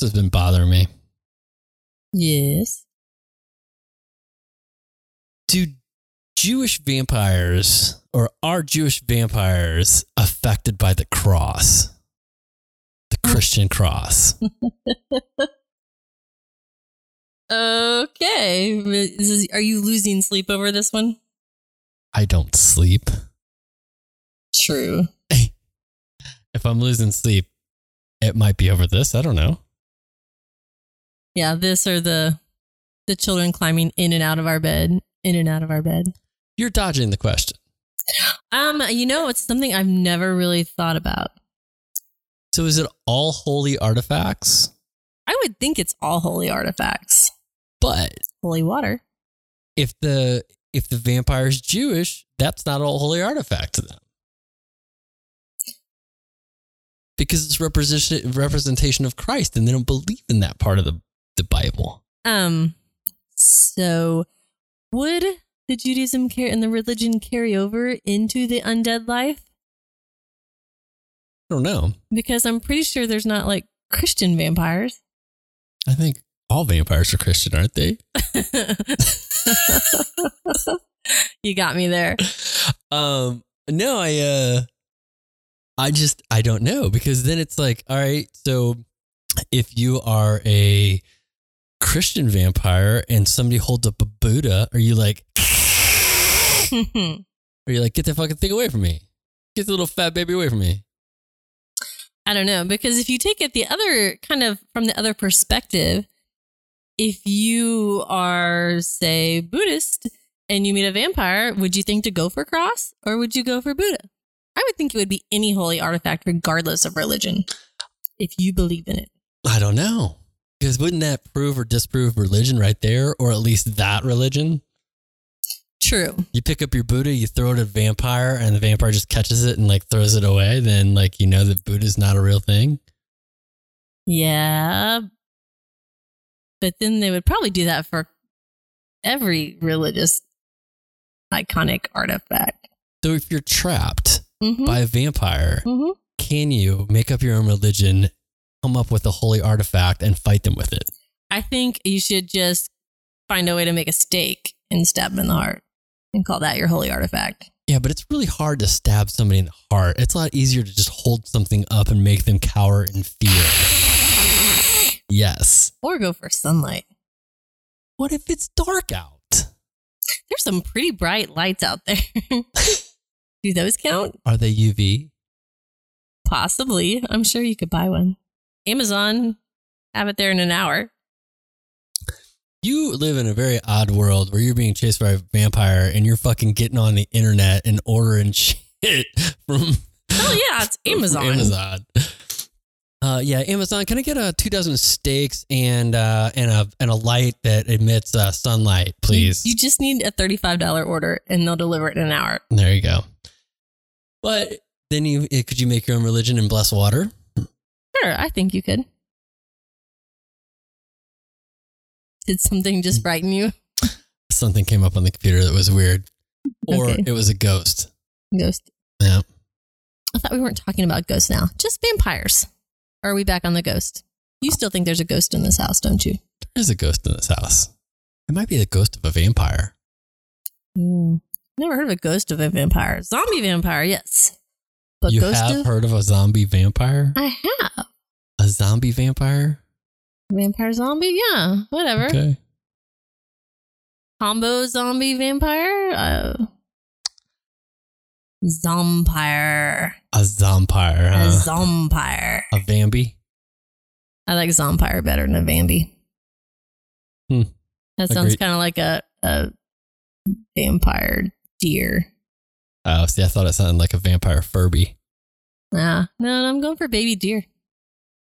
This has been bothering me. Yes. Do Jewish vampires or are Jewish vampires affected by the cross? The Christian cross. Okay. Is are you losing sleep over this one? I don't sleep. True. If I'm losing sleep, it might be over this. I don't know. Yeah, this or the the children climbing in and out of our bed, in and out of our bed. You're dodging the question. Um, you know, it's something I've never really thought about. So is it all holy artifacts? I would think it's all holy artifacts. But Holy water. if the if the vampire's Jewish, that's not all holy artifact to them. Because it's representation representation of Christ, and they don't believe in that part of the, the Bible. Um, so would the Judaism care and the religion carry over into the undead life? I don't know. Because I'm pretty sure there's not like Christian vampires. I think all vampires are Christian, aren't they? you got me there. Um, no, I uh I just I don't know because then it's like, all right, so if you are a Christian vampire and somebody holds up a Buddha, are you like are you like, get that fucking thing away from me? Get the little fat baby away from me. I don't know because if you take it the other kind of from the other perspective, if you are say Buddhist and you meet a vampire, would you think to go for cross or would you go for Buddha? I would think it would be any holy artifact regardless of religion if you believe in it. I don't know. Because wouldn't that prove or disprove religion right there, or at least that religion? True. You pick up your Buddha, you throw it at a vampire, and the vampire just catches it and like throws it away, then like you know that Buddha's not a real thing. Yeah. But then they would probably do that for every religious iconic artifact. So if you're trapped Mm-hmm. by a vampire, mm-hmm. can you make up your own religion, come up with a holy artifact, and fight them with it? I think you should just find a way to make a stake and stab them in the heart and call that your holy artifact. Yeah, but it's really hard to stab somebody in the heart. It's a lot easier to just hold something up and make them cower in fear. Yes. Or go for sunlight. What if it's dark out? There's some pretty bright lights out there. do those count? Are they UV? Possibly. I'm sure you could buy one. Amazon, have it there in an hour. You live in a very odd world where you're being chased by a vampire and you're fucking getting on the internet and ordering shit from Oh, yeah, it's Amazon. Amazon. Uh, yeah, Amazon. Can I get a two dozen steaks and uh, and a and a light that emits uh, sunlight, please? You just need a $35 order and they'll deliver it in an hour. there you go. But then you could you make your own religion and bless water? Sure, I think you could. Did something just frighten you? Something came up on the computer that was weird, or Okay. it was a ghost. Ghost. Yeah. I thought we weren't talking about ghosts now, just vampires. Or are we back on the ghost? You still think there's a ghost in this house, don't you? There's a ghost in this house. It might be the ghost of a vampire. Mm. Never heard of a ghost of a vampire. Zombie vampire, yes. But you ghost have of heard of a zombie vampire? I have. A zombie vampire? Vampire zombie? Yeah, whatever. Okay. Combo zombie vampire? Uh, zompire. A zompire, A huh? zompire. A Vambi? I like zompire better than a Bambi. Hmm. That sounds kind of like a, a vampire deer. Oh, see, I thought it sounded like a vampire Furby. Nah, no, no, I'm going for baby deer.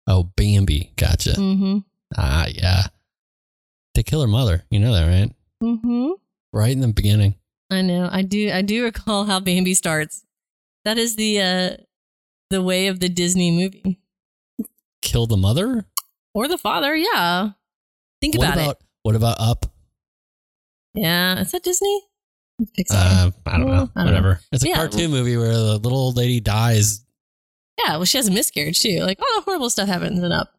Oh, Bambi. Gotcha. Mm-hmm. Ah, yeah. They kill her mother. You know that, right? Mm-hmm. Right in the beginning. I know. I do. I do recall how Bambi starts. That is the uh, the way of the Disney movie Kill the mother? or the father. Yeah. Think what about, about what about Up? Yeah. Is that Disney? Pixar. Uh, I don't Well, know. I don't Whatever. It's a Yeah, cartoon movie where the little old lady dies. Yeah. Well, she has a miscarriage too. Like, oh, horrible stuff happens in Up.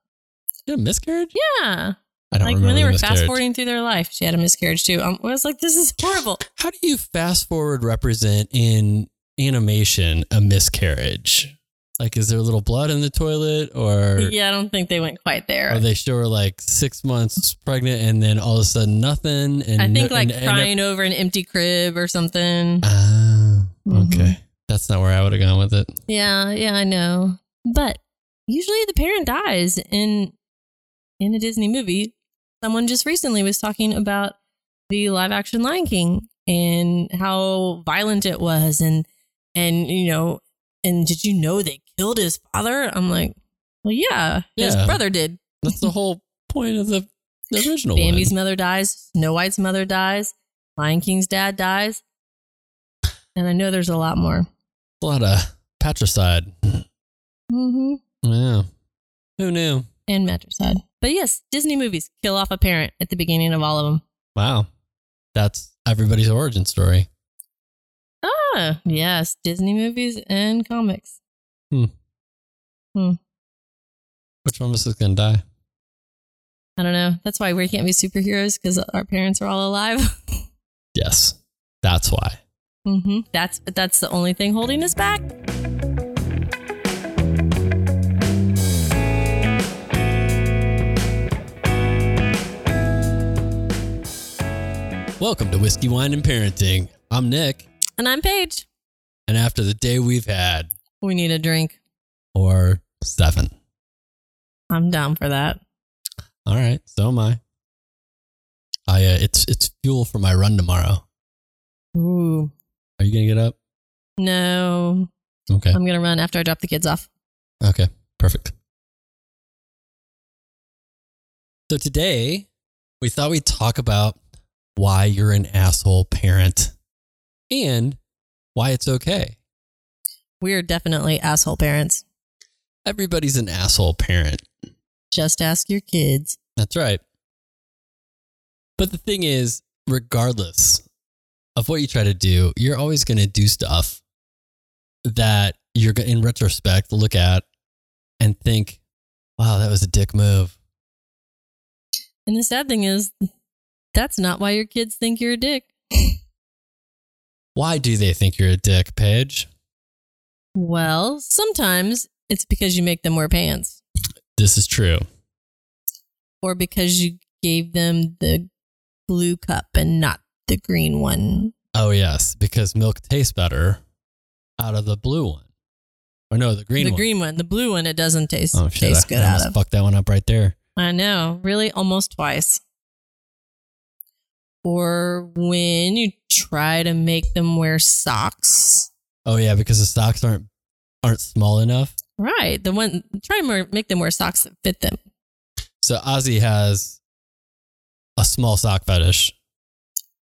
A miscarriage? Yeah. I don't Like when they were fast forwarding through their life, she had a miscarriage too. Um, I was like, this is horrible. How do you fast forward represent in animation a miscarriage? Like, is there a little blood in the toilet, or yeah, I don't think they went quite there. or they show her like six months pregnant and then all of a sudden nothing? And I think no- like and crying over an empty crib or something. Ah, okay. That's not where I would have gone with it. Yeah, yeah, I know. But usually the parent dies in in a Disney movie. Someone just recently was talking about the live action Lion King and how violent it was and and you know and did you know they killed his father? I'm like, well yeah, his brother did. That's the whole point of the, the original Bambi's one. mother dies, Snow White's mother dies, Lion King's dad dies. And I know there's a lot more. A lot of patricide. Mm-hmm. Yeah. Who knew? and matricide. But yes, Disney movies kill off a parent at the beginning of all of them. Wow. That's everybody's origin story. Ah, yes, Disney movies and comics. Hmm. Hmm. Which one of us is going to die? I don't know. That's why we can't be superheroes because our parents are all alive. Yes. That's why. Hmm That's that's the only thing holding us back. Welcome to Whiskey, Wine, and Parenting. I'm Nick. And I'm Paige. And after the day we've had, We need a drink. or seven. I'm down for that. All right. So am I. I uh, it's it's fuel for my run tomorrow. Ooh. Are you gonna get up? No. Okay. I'm gonna run after I drop the kids off. Okay. Perfect. So today we thought we'd talk about why you're an asshole parent and why it's okay. We're definitely asshole parents. Everybody's an asshole parent. Just ask your kids. That's right. But the thing is, regardless of what you try to do, you're always going to do stuff that you're going to, in retrospect look at and think, wow, that was a dick move. And the sad thing is, that's not why your kids think you're a dick. Why do they think you're a dick, Paige? Well, sometimes it's because you make them wear pants This is true. or because you gave them the blue cup and not the green one. Oh, yes, because milk tastes better out of the blue one. Or no, the green the one. The green one. The blue one, it doesn't taste, oh, shit. taste I, good I out of. fucked that one up right there. I know. Really, almost twice. Or when you try to make them wear socks. Oh, yeah, because the socks aren't aren't small enough. Right. The one, try to wear- make them wear socks that fit them. So Ozzy has a small sock fetish.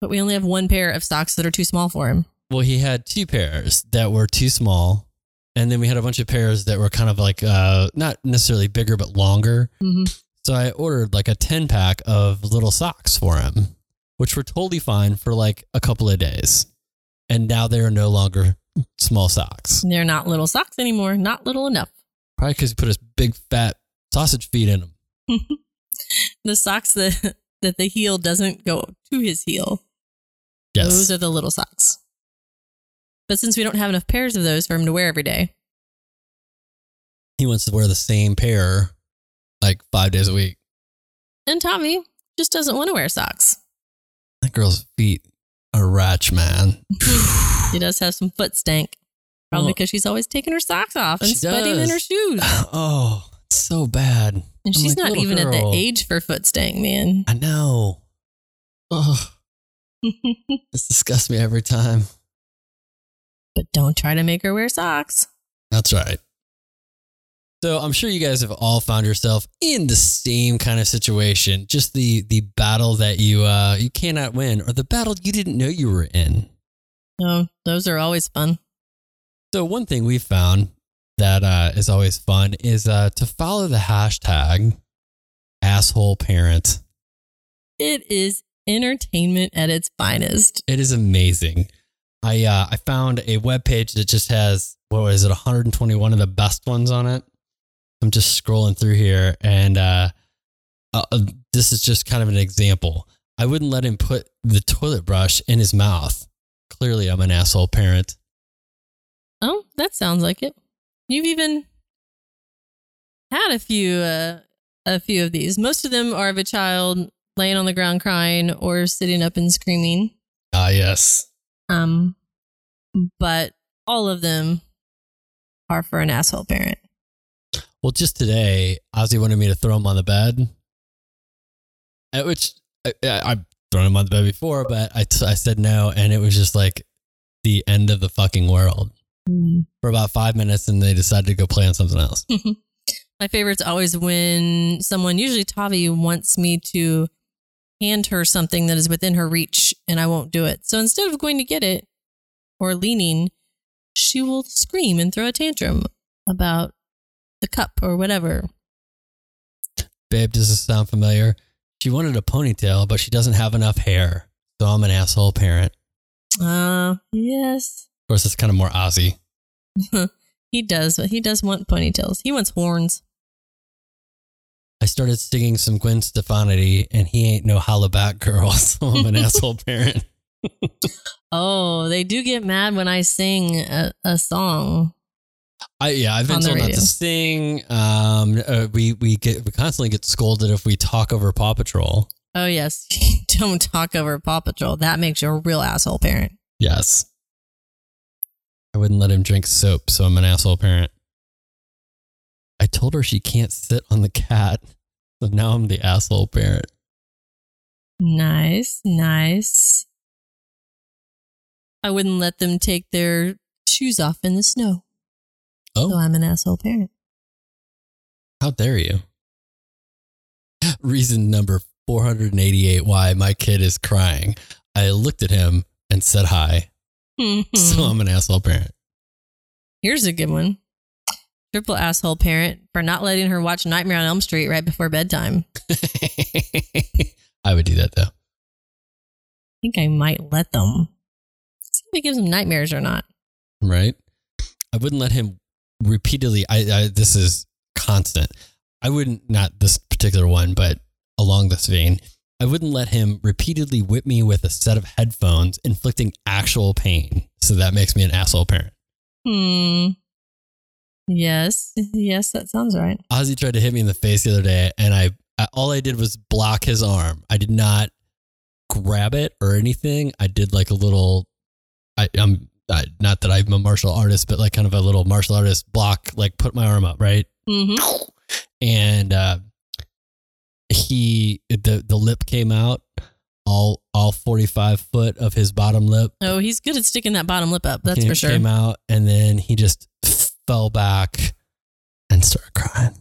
But we only have one pair of socks that are too small for him. Well, he had two pairs that were too small, and then we had a bunch of pairs that were kind of like uh, not necessarily bigger but longer. Mm-hmm. So I ordered like a ten pack of little socks for him, which were totally fine for like a couple of days, and now they are no longer small socks. They're not little socks anymore. Not little enough. Probably because he put his big fat sausage feet in them. the socks that that the heel doesn't go to his heel. Yes, Those are the little socks. But since we don't have enough pairs of those for him to wear every day, he wants to wear the same pair like five days a week. and Tommy just doesn't want to wear socks. That girl's feet are ratch, man. She does have some foot stank. Probably Well, because she's always taking her socks off and she sweating in her shoes. oh, it's so bad. And I'm she's like, not even at the age for foot stank, man. I know. Oh, this disgusts me every time. but don't try to make her wear socks. That's right. So I'm sure you guys have all found yourself in the same kind of situation. Just the the battle that you uh you cannot win, or the battle you didn't know you were in. No, those are always fun. So one thing we found that uh, is always fun is uh, to follow the hashtag asshole parent. It is entertainment at its finest. It is amazing. I uh, I found a web page that just has what is it 121 of the best ones on it. I'm just scrolling through here and uh, uh, uh, this is just kind of an example. I wouldn't let him put the toilet brush in his mouth. Clearly, I'm an asshole parent. Oh, that sounds like it. You've even had a few uh, a few of these. Most of them are of a child laying on the ground crying or sitting up and screaming. Ah, yes. Um, but all of them are for an asshole parent. Well, just today, Ozzy wanted me to throw him on the bed, at which I, I, I've thrown him on the bed before, but I, t- I said no, and it was just like the end of the fucking world for about five minutes, and they decided to go play on something else. My favorite's always when someone, usually Tavi, wants me to hand her something that is within her reach and I won't do it. So instead of going to get it or leaning, she will scream and throw a tantrum about the cup or whatever. Babe, does this sound familiar? She wanted a ponytail, but she doesn't have enough hair. So I'm an asshole parent. Uh, yes. Of course, it's kind of more Ozzy. he does. But he does want ponytails. He wants horns. I started singing some Gwen Stefani, and he ain't no holla back girl, so I'm an asshole parent. Oh, they do get mad when I sing a, a song. I yeah, I've been told not radio. to sing. Um, uh, we we get we constantly get scolded if we talk over Paw Patrol. Oh, yes. Don't talk over Paw Patrol. That makes you a real asshole parent. Yes, I wouldn't let him drink soap, so I'm an asshole parent. I told her she can't sit on the cat, so now I'm the asshole parent. Nice, nice. I wouldn't let them take their shoes off in the snow. Oh, So I'm an asshole parent. how dare you? Reason number 488 why my kid is crying. I looked at him and said hi, mm-hmm. so I'm an asshole parent. Here's a good one. Triple asshole parent for not letting her watch Nightmare on Elm Street right before bedtime. I would do that though. I think I might let them. See if it gives them nightmares or not. right? I wouldn't let him repeatedly. I, I this is constant. I wouldn't not this particular one, but along this vein, I wouldn't let him repeatedly whip me with a set of headphones, inflicting actual pain. So that makes me an asshole parent. Hmm. Yes. Yes, that sounds right. Ozzy tried to hit me in the face the other day, and I, I all I did was block his arm. I did not grab it or anything. I did like a little. I, I'm I, not that I'm a martial artist, but like kind of a little martial artist block. Like put my arm up, right? Mm-hmm. and uh, he the the lip came out all all 45 foot of his bottom lip Oh, he's good at sticking that bottom lip up. That's came, for sure. came out and then he just fell back and started crying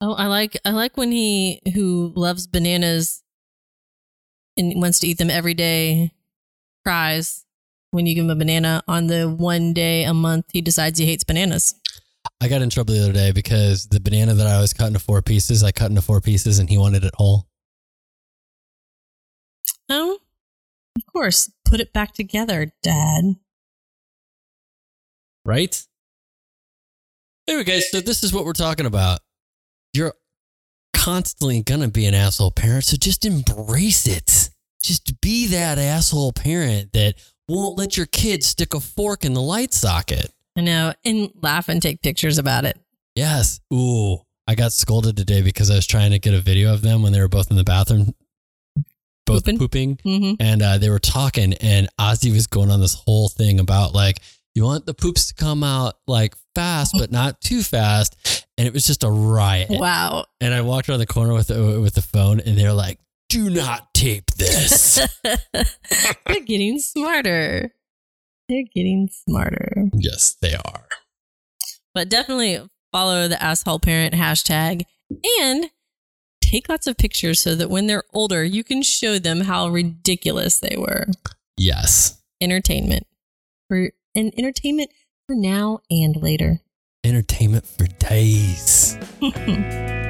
Oh, I like I like when he who loves bananas and wants to eat them every day cries when you give him a banana on the one day a month he decides he hates bananas. i got in trouble the other day because the banana that i was cut into four pieces i cut into four pieces and he wanted it whole Oh, of course. Put it back together, Dad. Right anyway guys so this is what we're talking about you're constantly gonna be an asshole parent so just embrace it just be that asshole parent that won't let your kid stick a fork in the light socket I know, and laugh and take pictures about it. yes ooh i got scolded today because i was trying to get a video of them when they were both in the bathroom both Pooping? pooping Mm-hmm. and uh, they were talking and ozzy was going on this whole thing about like you want the poops to come out like fast but not too fast and it was just a riot Wow. and i walked around the corner with the, with the phone and they're like do not tape this They're getting smarter. They're getting smarter. yes they are But definitely follow the asshole parent hashtag and take lots of pictures so that when they're older, you can show them how ridiculous they were. yes Entertainment for and entertainment for now and later. entertainment for days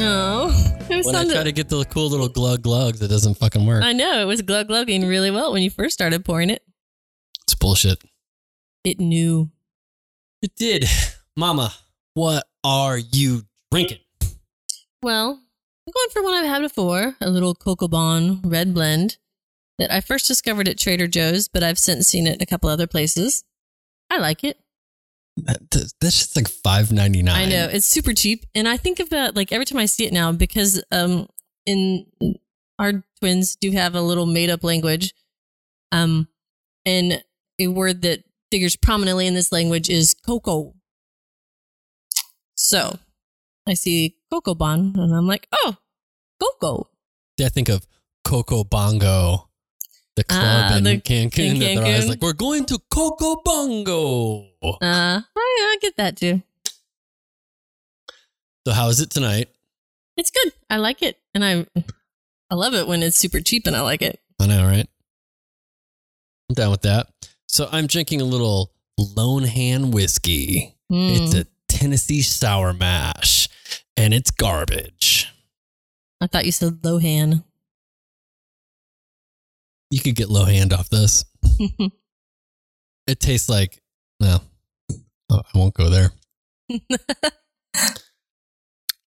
Oh, it was when i something- try to get the cool little glug glugs it doesn't fucking work I know it was glug glugging really well when you first started pouring it. it's bullshit it knew. It did. Mama, what are you drinking? Well, I'm going for one I've had before, a little Cocoa Bon red blend that I first discovered at Trader Joe's, but I've since seen it in a couple other places. I like it. That, that's just like five ninety nine. I know it's super cheap, and I think about like every time I see it now because um in our twins do have a little made up language, um, and a word that figures prominently in this language is cocoa. So I see cocoa bon, and I'm like, oh, cocoa. I think of Coco Bongo, the club Ah, in the- Cancun. in that they're always like, we're going to Coco Bongo. Uh, I, I get that too. So how is it tonight? It's good. I like it, and I I love it when it's super cheap, and I like it. I know, right? I'm down with that. So I'm drinking a little Lone Hand whiskey. It's Mm. a Tennessee sour mash, and it's garbage. I thought you said Lohan. You could get low hand off this. It tastes like no. I won't go there. Gotta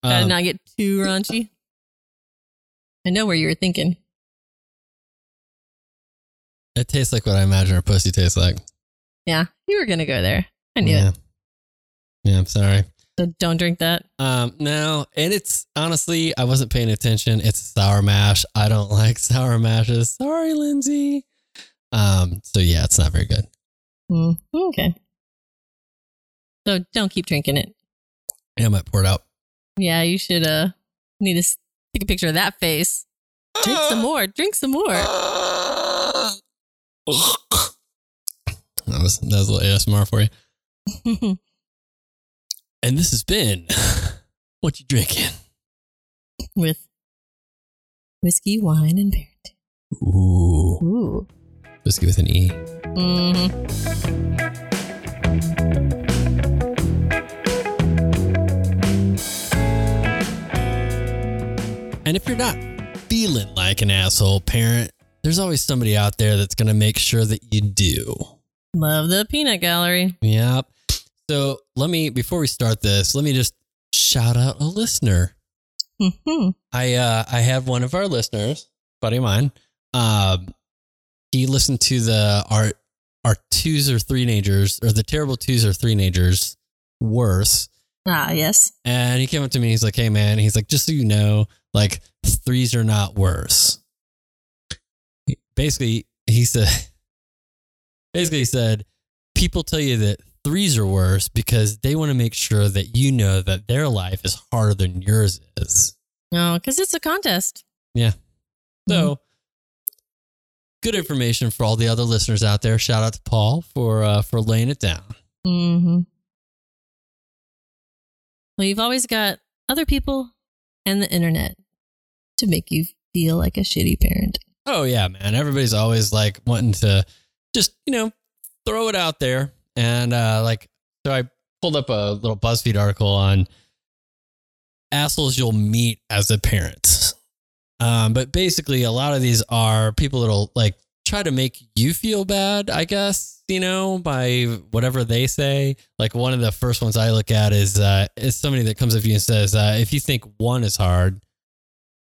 Um, not get too raunchy. I know where you were thinking. it tastes like what I imagine a pussy tastes like. Yeah, you were gonna go there. I knew yeah. it. Yeah, I'm sorry. So don't drink that. Um, no, and it's honestly, I wasn't paying attention. It's sour mash. I don't like sour mashes. Sorry, Lindsay. Um, so yeah, it's not very good. Mm, okay. So don't keep drinking it. Yeah, I might pour it out. Yeah, you should uh need to take a picture of that face. Drink some more. Drink some more. That was that was a little ASMR for you. And this has been what you drinking. With whiskey, wine, and parenting. Ooh, Ooh. whiskey with an E. hmm And if you're not feeling like an asshole parent, there's always somebody out there that's gonna make sure that you do. Love the peanut gallery. Yep. So let me before we start this, let me just shout out a listener. hmm I uh I have one of our listeners, buddy of mine. Um he listened to the our our twos or three nagers or the terrible twos or three nagers worse. Ah, yes. And he came up to me, he's like, Hey man, he's like, just so you know, like threes are not worse. Basically, he said basically he said, people tell you that threes are worse because they want to make sure that you know that their life is harder than yours is. No, because it's a contest. Yeah. So, good information for all the other listeners out there. Shout out to Paul for uh, for laying it down. hmm Well, you've always got other people and the internet to make you feel like a shitty parent. Oh yeah, man. Everybody's always like wanting to just you know throw it out there, and uh, like so I pulled up a little BuzzFeed article on assholes you'll meet as a parent. Um, but basically, a lot of these are people that'll like try to make you feel bad, I guess, you know, by whatever they say. Like one of the first ones I look at is uh, is somebody that comes up to you and says, uh, if you think one is hard,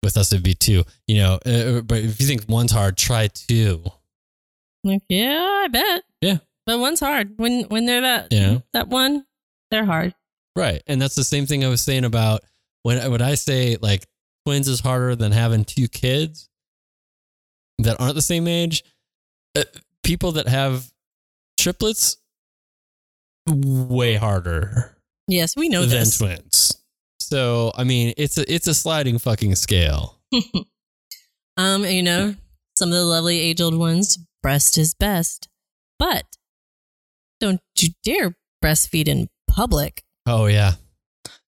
with us it'd be two, you know. Uh, but if you think one's hard, try two. Like, yeah, I bet. Yeah. But one's hard. When when they're that Yeah. that one, they're hard. Right. And that's the same thing I was saying about when when I say like twins is harder than having two kids that aren't the same age. Uh, people that have triplets way harder Yes, we know than this. twins. So, I mean, it's a it's a sliding fucking scale. um, you know, some of the lovely age old ones, breast is best. But don't you dare breastfeed in public. Oh yeah.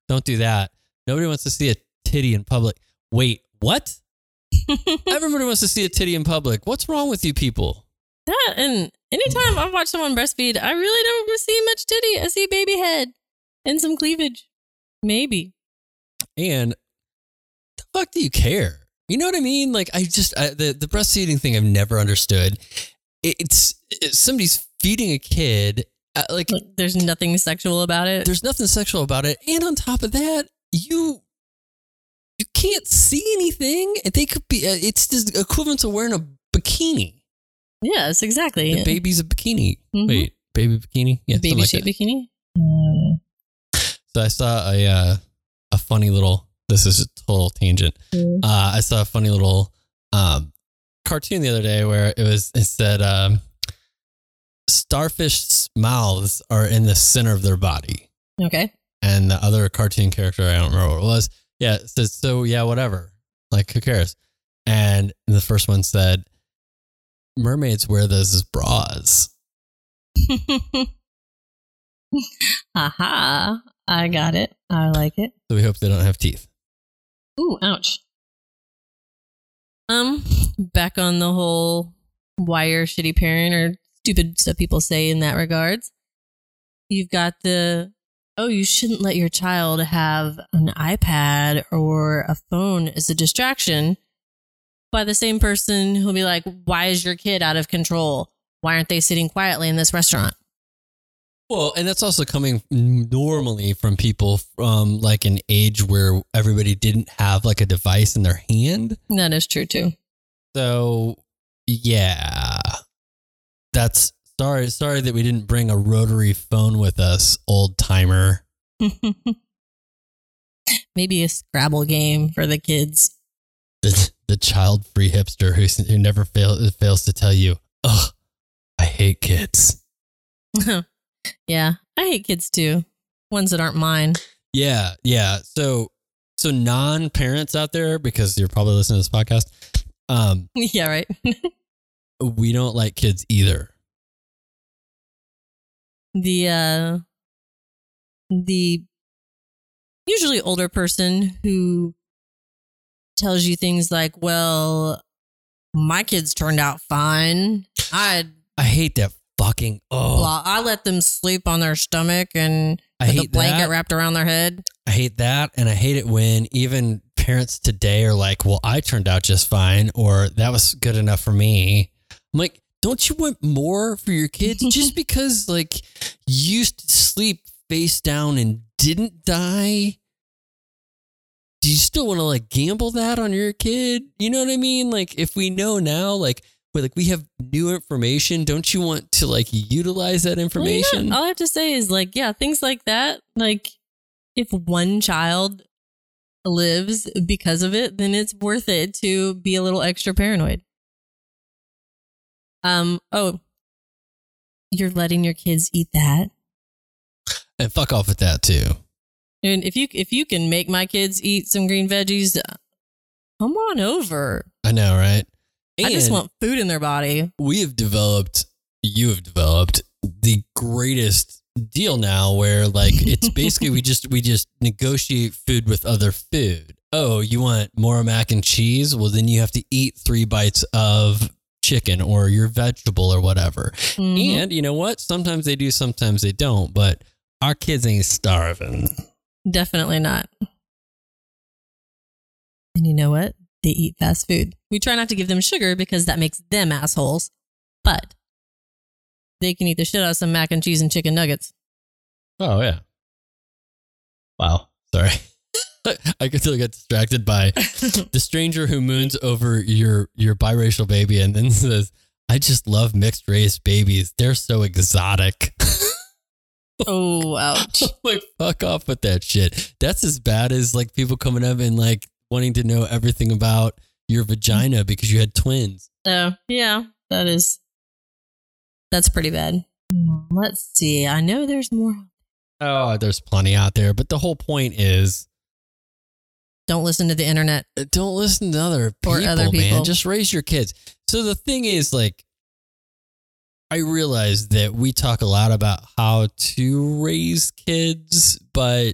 Don't do that. Nobody wants to see a titty in public. Wait, what? Everybody wants to see a titty in public. What's wrong with you people? That and anytime I watch someone breastfeed, I really don't see much titty. I see baby head and some cleavage. Maybe. And the fuck do you care? You know what I mean? Like I just I, the the breastfeeding thing I've never understood. It- It's, it's somebody's feeding a kid Uh, like Like, there's nothing sexual about it. there's nothing sexual about it, and on top of that, you you can't see anything. They could be. Uh, it's just equivalent to wearing a bikini. yes, exactly. The baby's a bikini. Mhm. Wait, baby bikini? Yeah, baby shaped that. bikini. Mm. So I saw a uh, a funny little. This is a total tangent. Mm. Uh, I saw a funny little um, cartoon the other day where it was it said um, starfish mouths are in the center of their body, Okay. and the other cartoon character I don't remember what it was. Yeah, says so. Yeah, whatever. Like who cares? And the first one said, "Mermaids wear those as bras." Aha. I got it. I like it. So we hope they don't have teeth. Ooh, ouch. Um, back on the whole why you're a shitty parent or stupid stuff people say in that regards. You've got the oh, you shouldn't let your child have an iPad or a phone as a distraction. By the same person who'll be like, why is your kid out of control? Why aren't they sitting quietly in this restaurant? Well, and that's also coming normally from people from like an age where everybody didn't have like a device in their hand. That is true too. So, yeah. That's sorry sorry that we didn't bring a rotary phone with us, old timer. Maybe a Scrabble game for the kids. The, the child-free hipster who who never fail, fails to tell you, "Ugh, I hate kids." yeah, I hate kids too. Ones that aren't mine. Yeah, yeah. So so non-parents out there because you're probably listening to this podcast, um yeah, right. We don't like kids either. the uh the usually older person who tells you things like, "Well, my kids turned out fine. I I hate that fucking oh blah, I let them sleep on their stomach and I hate blanket that. wrapped around their head." I hate that and I hate it when even parents today are like, "Well, I turned out just fine," or "That was good enough for me." I'm like, "Don't you want more for your kids just because like you used to sleep face down and didn't die?" Do you still want to like gamble that on your kid? You know what I mean? Like if we know now like but like we have new information, don't you want to like utilize that Well, information? all I have to say is like, yeah, things like that. Like, if one child lives because of it, then it's worth it to be a little extra paranoid. Um. Oh, you're letting your kids eat that, and fuck off with that too. and if you if you can make my kids eat some green veggies, uh, come on over. I know, right? I just want food in their body. we have developed you have developed the greatest deal now where like it's basically we just we just negotiate food with other food oh you want more mac and cheese well then you have to eat three bites of chicken or your vegetable or whatever Mhm. and you know what sometimes they do sometimes they don't but our kids ain't starving Definitely not. And you know what? They eat fast food. We try not to give them sugar because that makes them assholes. But they can eat the shit out of some mac and cheese and chicken nuggets. oh yeah wow sorry i could still get distracted by the stranger who moons over your your biracial baby and then says, "I just love mixed race babies. They're so exotic." oh, ouch. like fuck off with that shit. That's as bad as like people coming up and like wanting to know everything about your vagina because you had twins. Oh, yeah, that is. That's pretty bad. Let's see. I know there's more. Oh, there's plenty out there, but the whole point is Don't listen to the internet. uh, don't listen to other people, Or other man. Just raise your kids. So the thing is, like, I realize that we talk a lot about how to raise kids, but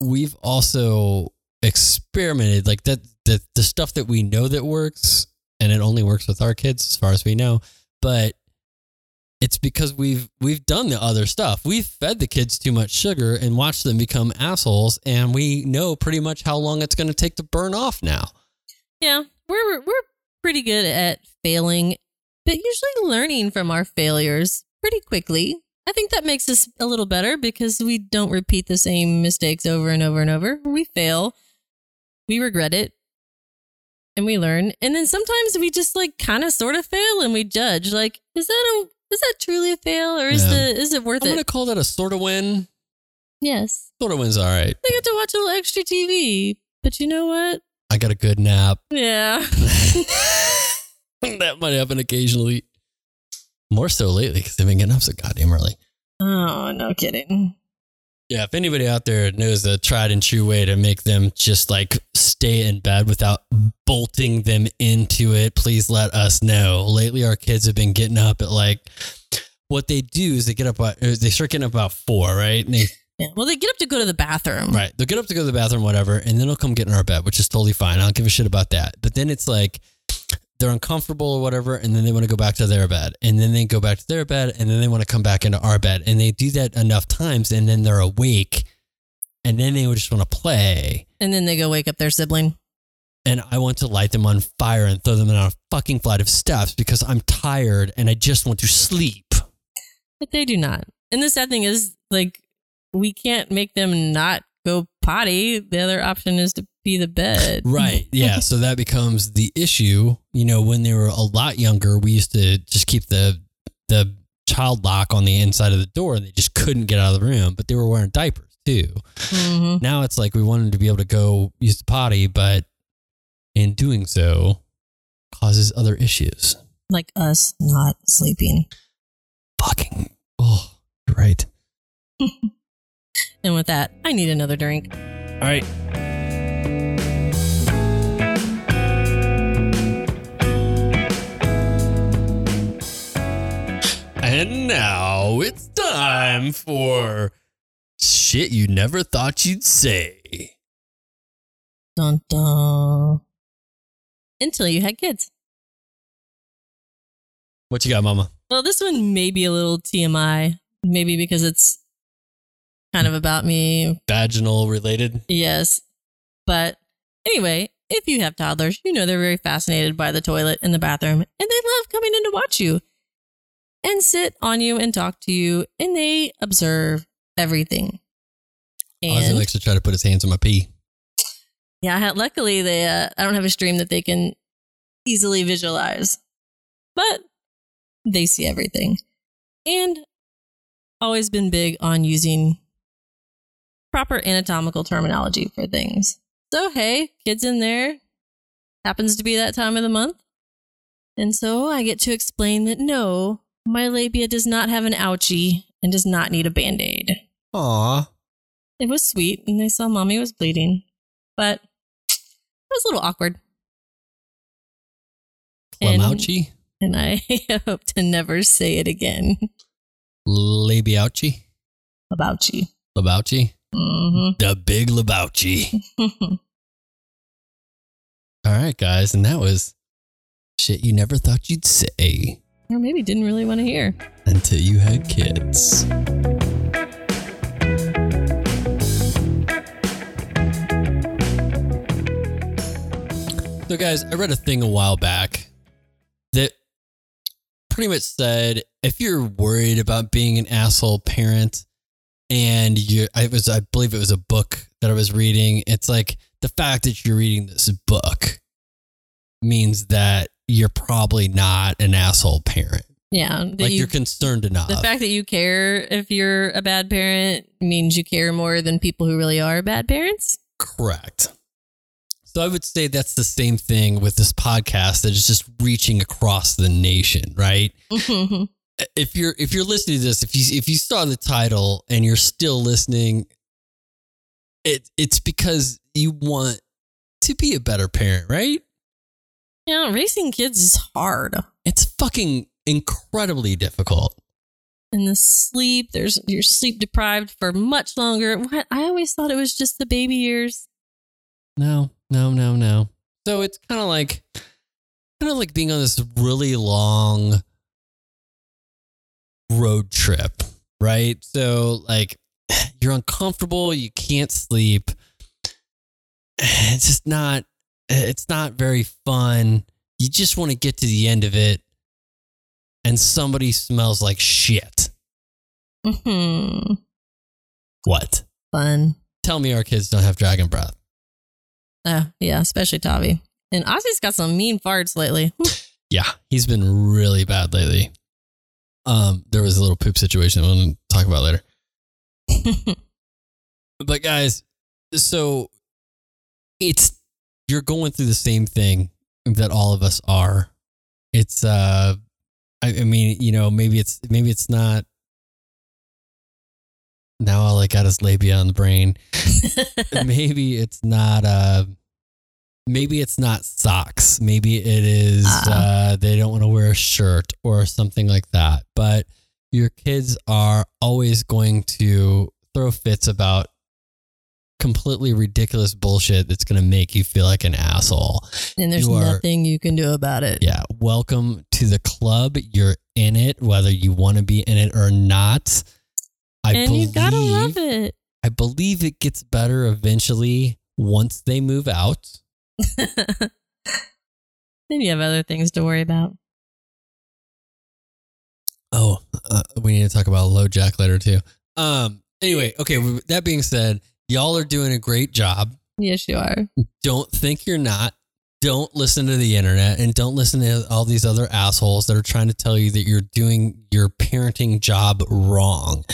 we've also experimented like that. The the stuff that we know that works, and it only works with our kids, as far as we know. But it's because we've we've done the other stuff. We've fed the kids too much sugar and watched them become assholes, and we know pretty much how long it's going to take to burn off now. Yeah, we're we're pretty good at failing, but usually learning from our failures pretty quickly. I think that makes us a little better because we don't repeat the same mistakes over and over and over. We fail, we regret it, and we learn. And then sometimes we just like kind of sort of fail and we judge. Like, is that a is that truly a fail or is Yeah. the is it worth it? I'm gonna call that a sort of win. yes. Sort of win's all right. I get to watch a little extra TV. But you know what? I got a good nap. Yeah. that might happen occasionally. More so lately because I've been getting up so goddamn early. oh, no kidding. Yeah, if anybody out there knows a tried and true way to make them just like stay in bed without bolting them into it, please let us know. Lately, our kids have been getting up at like what they do is they get up at, they start getting up about four, right? And they Yeah. Well, they get up to go to the bathroom. right, they'll get up to go to the bathroom, whatever, and then they'll come get in our bed, which is totally fine. I don't give a shit about that. But then it's like they're uncomfortable or whatever, and then they want to go back to their bed, and then they go back to their bed, and then they want to come back into our bed, and they do that enough times, and then they're awake, and then they would just want to play, And then they go wake up their sibling. and I want to light them on fire and throw them down a fucking flight of steps because I'm tired and I just want to sleep. But they do not. And the sad thing is, like, we can't make them not go potty. The other option is to be the bed. Right. Yeah. so that becomes the issue. You know, when they were a lot younger, we used to just keep the the child lock on the inside of the door and they just couldn't get out of the room, but they were wearing diapers too. hmm Now it's like we wanted to be able to go use the potty, but in doing so causes other issues. Like us not sleeping. Fucking oh, right. And with that, I need another drink. All right. And now it's time for shit you never thought you'd say. Dun dun. Until you had kids. What you got, Mama? Well, this one may be a little TMI, maybe because it's kind of about me. Vaginal related? Yes. But anyway, if you have toddlers, you know they're very fascinated by the toilet and the bathroom, and they love coming in to watch you and sit on you and talk to you, and they observe everything. Ozzy And likes to try to put his hands on my pee. yeah, I had, luckily they uh, I don't have a stream that they can easily visualize, but they see everything, and always been big on using proper anatomical terminology for things. So hey, kids in there, happens to be that time of the month, and so I get to explain that no, my labia does not have an ouchie and does not need a band aid. Aw. It was sweet, and I saw mommy was bleeding, but it was a little awkward. And- And I hope to never say it again Labiouchy? about you. Labouchy? hmm The big Labouchy. All right, guys. And that was shit you never thought you'd say or maybe didn't really want to hear. until you had kids. So, guys, I read a thing a while back that pretty much said if you're worried about being an asshole parent, and you, I was, I believe it was a book that I was reading. It's like the fact that you're reading this book means that you're probably not an asshole parent. Yeah, like you, you're concerned enough. the fact that you care if you're a bad parent means you care more than people who really are bad parents. Correct. So I would say that's the same thing with this podcast that is just reaching across the nation, right? Mhm. If you're if you're listening to this, if you if you saw the title and you're still listening, it it's because you want to be a better parent, right? Yeah, raising kids is hard. It's fucking incredibly difficult. And the sleep, there's you're sleep deprived for much longer. What I always thought it was just the baby years. No, no, no, no. So it's kind of like kind of like being on this really long road trip, right? So like you're uncomfortable, you can't sleep. It's just not it's not very fun. You just want to get to the end of it and somebody smells like shit. hmm What? Fun. Tell me our kids don't have dragon breath. Oh, yeah, especially Tavi. And Ozzy's got some mean farts lately. Yeah, he's been really bad lately. Um, there was a little poop situation we'll talk about later. But guys, so it's you're going through the same thing that all of us are. It's uh I, I mean, you know, maybe it's maybe it's not now all I got is labia on the brain. maybe it's not uh maybe it's not socks. Maybe it is Ah. uh they don't want to wear a shirt or something like that. But your kids are always going to throw fits about completely ridiculous bullshit that's going to make you feel like an asshole. and there's You are- nothing you can do about it. Yeah, welcome to the club. You're in it whether you want to be in it or not. I and believe you gotta love it. I believe it gets better eventually once they move out. then you have other things to worry about. Oh, uh, we need to talk about low jack later too. Um. Anyway, okay. with That being said, y'all are doing a great job. Yes, you are. Don't think you're not. Don't listen to the internet and don't listen to all these other assholes that are trying to tell you that you're doing your parenting job wrong.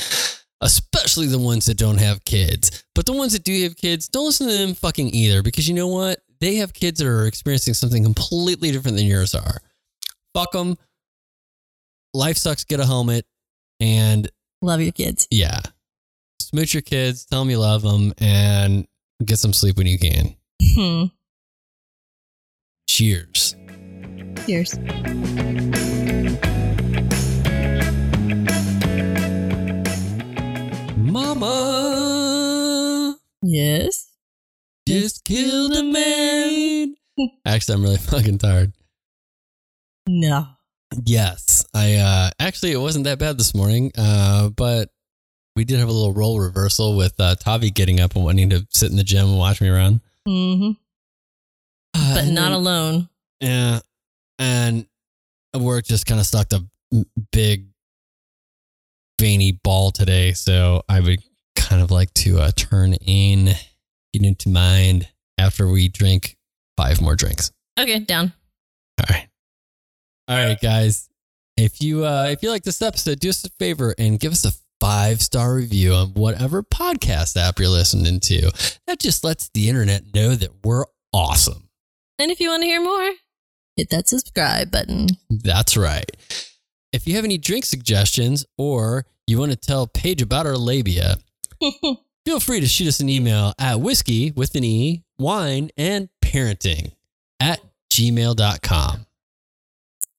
Especially the ones that don't have kids. But the ones that do have kids, don't listen to them fucking either because you know what? They have kids that are experiencing something completely different than yours are. Fuck them. Life sucks. Get a helmet. And Love your kids. yeah, smooch your kids, tell them you love them, and get some sleep when you can. Hmm. Cheers. Cheers. Mama Yes. just killed a man. Actually, I'm really fucking tired. No. Yes, I uh actually it wasn't that bad this morning, uh, but we did have a little role reversal with uh, Tavi getting up and wanting to sit in the gym and watch me run. hmm Uh, But not then- alone. Yeah. And work just kind of stuck a big veiny ball today. So I would kind of like to uh, turn in, get into mind after we drink five more drinks. Okay, down. All right. All right, guys. If you uh if you like this episode, do us a favor and give us a five star review on whatever podcast app you're listening to. That just lets the internet know that we're awesome. And if you want to hear more, hit that subscribe button. That's right. If you have any drink suggestions or you want to tell Paige about our labia, feel free to shoot us an email at whiskey with an E, wine, and parenting at gmail.com.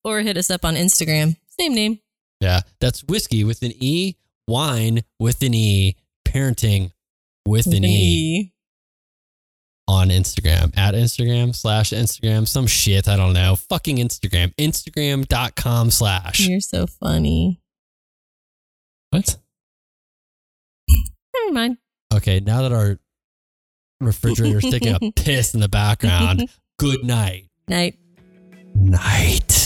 or hit us up on Instagram. Same name. Yeah, that's whiskey with an E, wine with an E, parenting with an E on Instagram at Instagram slash Instagram, some shit. I don't know. Fucking Instagram. Instagram.com slash. You're so funny. What? Never mind. Okay, now that our refrigerator's taking a piss in the background, good night. Night. Night.